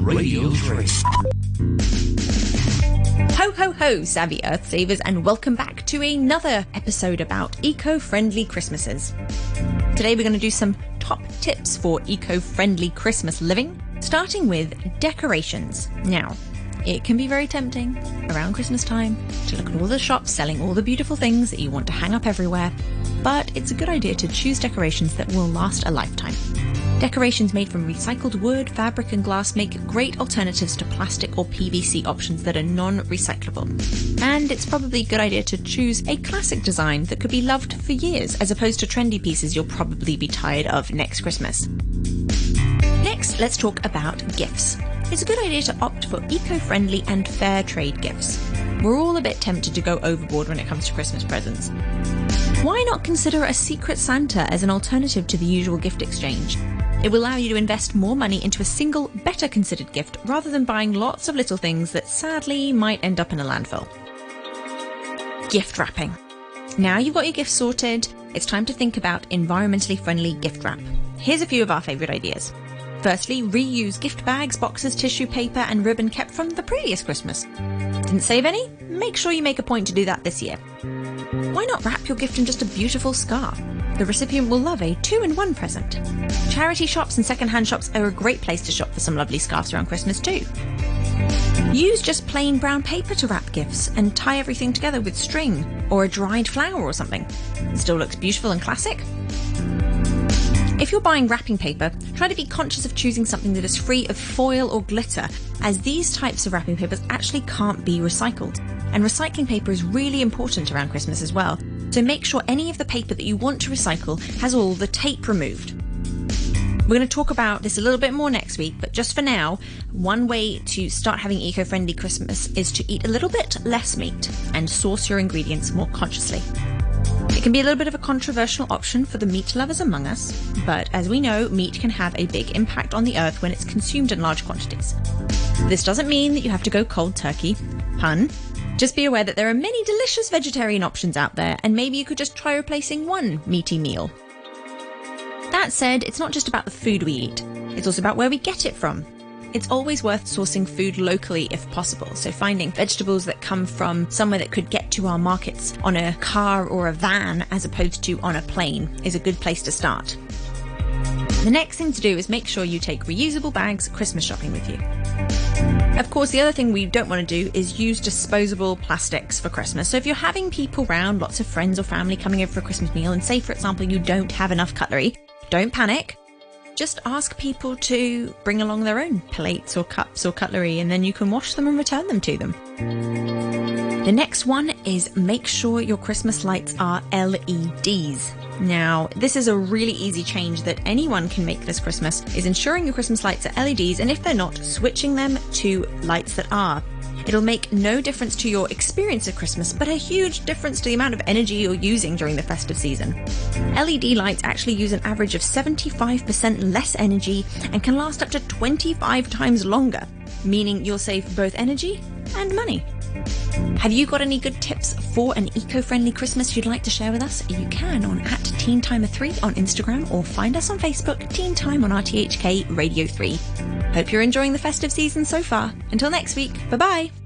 Radio 3. Ho ho ho, savvy Earth Savers, and welcome back to another episode about eco friendly Christmases. Today we're going to do some top tips for eco friendly Christmas living, starting with decorations. Now, it can be very tempting around Christmas time to look at all the shops selling all the beautiful things that you want to hang up everywhere, but it's a good idea to choose decorations that will last a lifetime. Decorations made from recycled wood, fabric, and glass make great alternatives to plastic or PVC options that are non recyclable. And it's probably a good idea to choose a classic design that could be loved for years, as opposed to trendy pieces you'll probably be tired of next Christmas. Next, let's talk about gifts. It's a good idea to opt for eco friendly and fair trade gifts. We're all a bit tempted to go overboard when it comes to Christmas presents. Why not consider a Secret Santa as an alternative to the usual gift exchange? It will allow you to invest more money into a single, better considered gift rather than buying lots of little things that sadly might end up in a landfill. Gift wrapping. Now you've got your gift sorted, it's time to think about environmentally friendly gift wrap. Here's a few of our favourite ideas. Firstly, reuse gift bags, boxes, tissue paper, and ribbon kept from the previous Christmas. Didn't save any? Make sure you make a point to do that this year. Why not wrap your gift in just a beautiful scarf? The recipient will love a two in one present. Charity shops and second-hand shops are a great place to shop for some lovely scarves around Christmas too. Use just plain brown paper to wrap gifts and tie everything together with string or a dried flower or something. It still looks beautiful and classic. If you're buying wrapping paper, try to be conscious of choosing something that is free of foil or glitter, as these types of wrapping papers actually can't be recycled. And recycling paper is really important around Christmas as well, so make sure any of the paper that you want to recycle has all the tape removed. We're going to talk about this a little bit more next week, but just for now, one way to start having eco friendly Christmas is to eat a little bit less meat and source your ingredients more consciously. It can be a little bit of a controversial option for the meat lovers among us, but as we know, meat can have a big impact on the earth when it's consumed in large quantities. This doesn't mean that you have to go cold turkey. Pun. Just be aware that there are many delicious vegetarian options out there, and maybe you could just try replacing one meaty meal. That said, it's not just about the food we eat, it's also about where we get it from. It's always worth sourcing food locally if possible, so finding vegetables that come from somewhere that could get to our markets on a car or a van as opposed to on a plane is a good place to start. The next thing to do is make sure you take reusable bags Christmas shopping with you. Of course, the other thing we don't want to do is use disposable plastics for Christmas. So if you're having people round, lots of friends or family coming over for a Christmas meal, and say, for example, you don't have enough cutlery, don't panic just ask people to bring along their own plates or cups or cutlery and then you can wash them and return them to them. The next one is make sure your Christmas lights are LEDs. Now, this is a really easy change that anyone can make this Christmas is ensuring your Christmas lights are LEDs and if they're not, switching them to lights that are. It'll make no difference to your experience of Christmas, but a huge difference to the amount of energy you're using during the festive season. LED lights actually use an average of 75% less energy and can last up to 25 times longer, meaning you'll save both energy and money. Have you got any good tips for an eco-friendly Christmas you'd like to share with us? You can on at Teen Timer 3 on Instagram or find us on Facebook, Teen Time on RTHK Radio 3. Hope you're enjoying the festive season so far. Until next week, bye bye.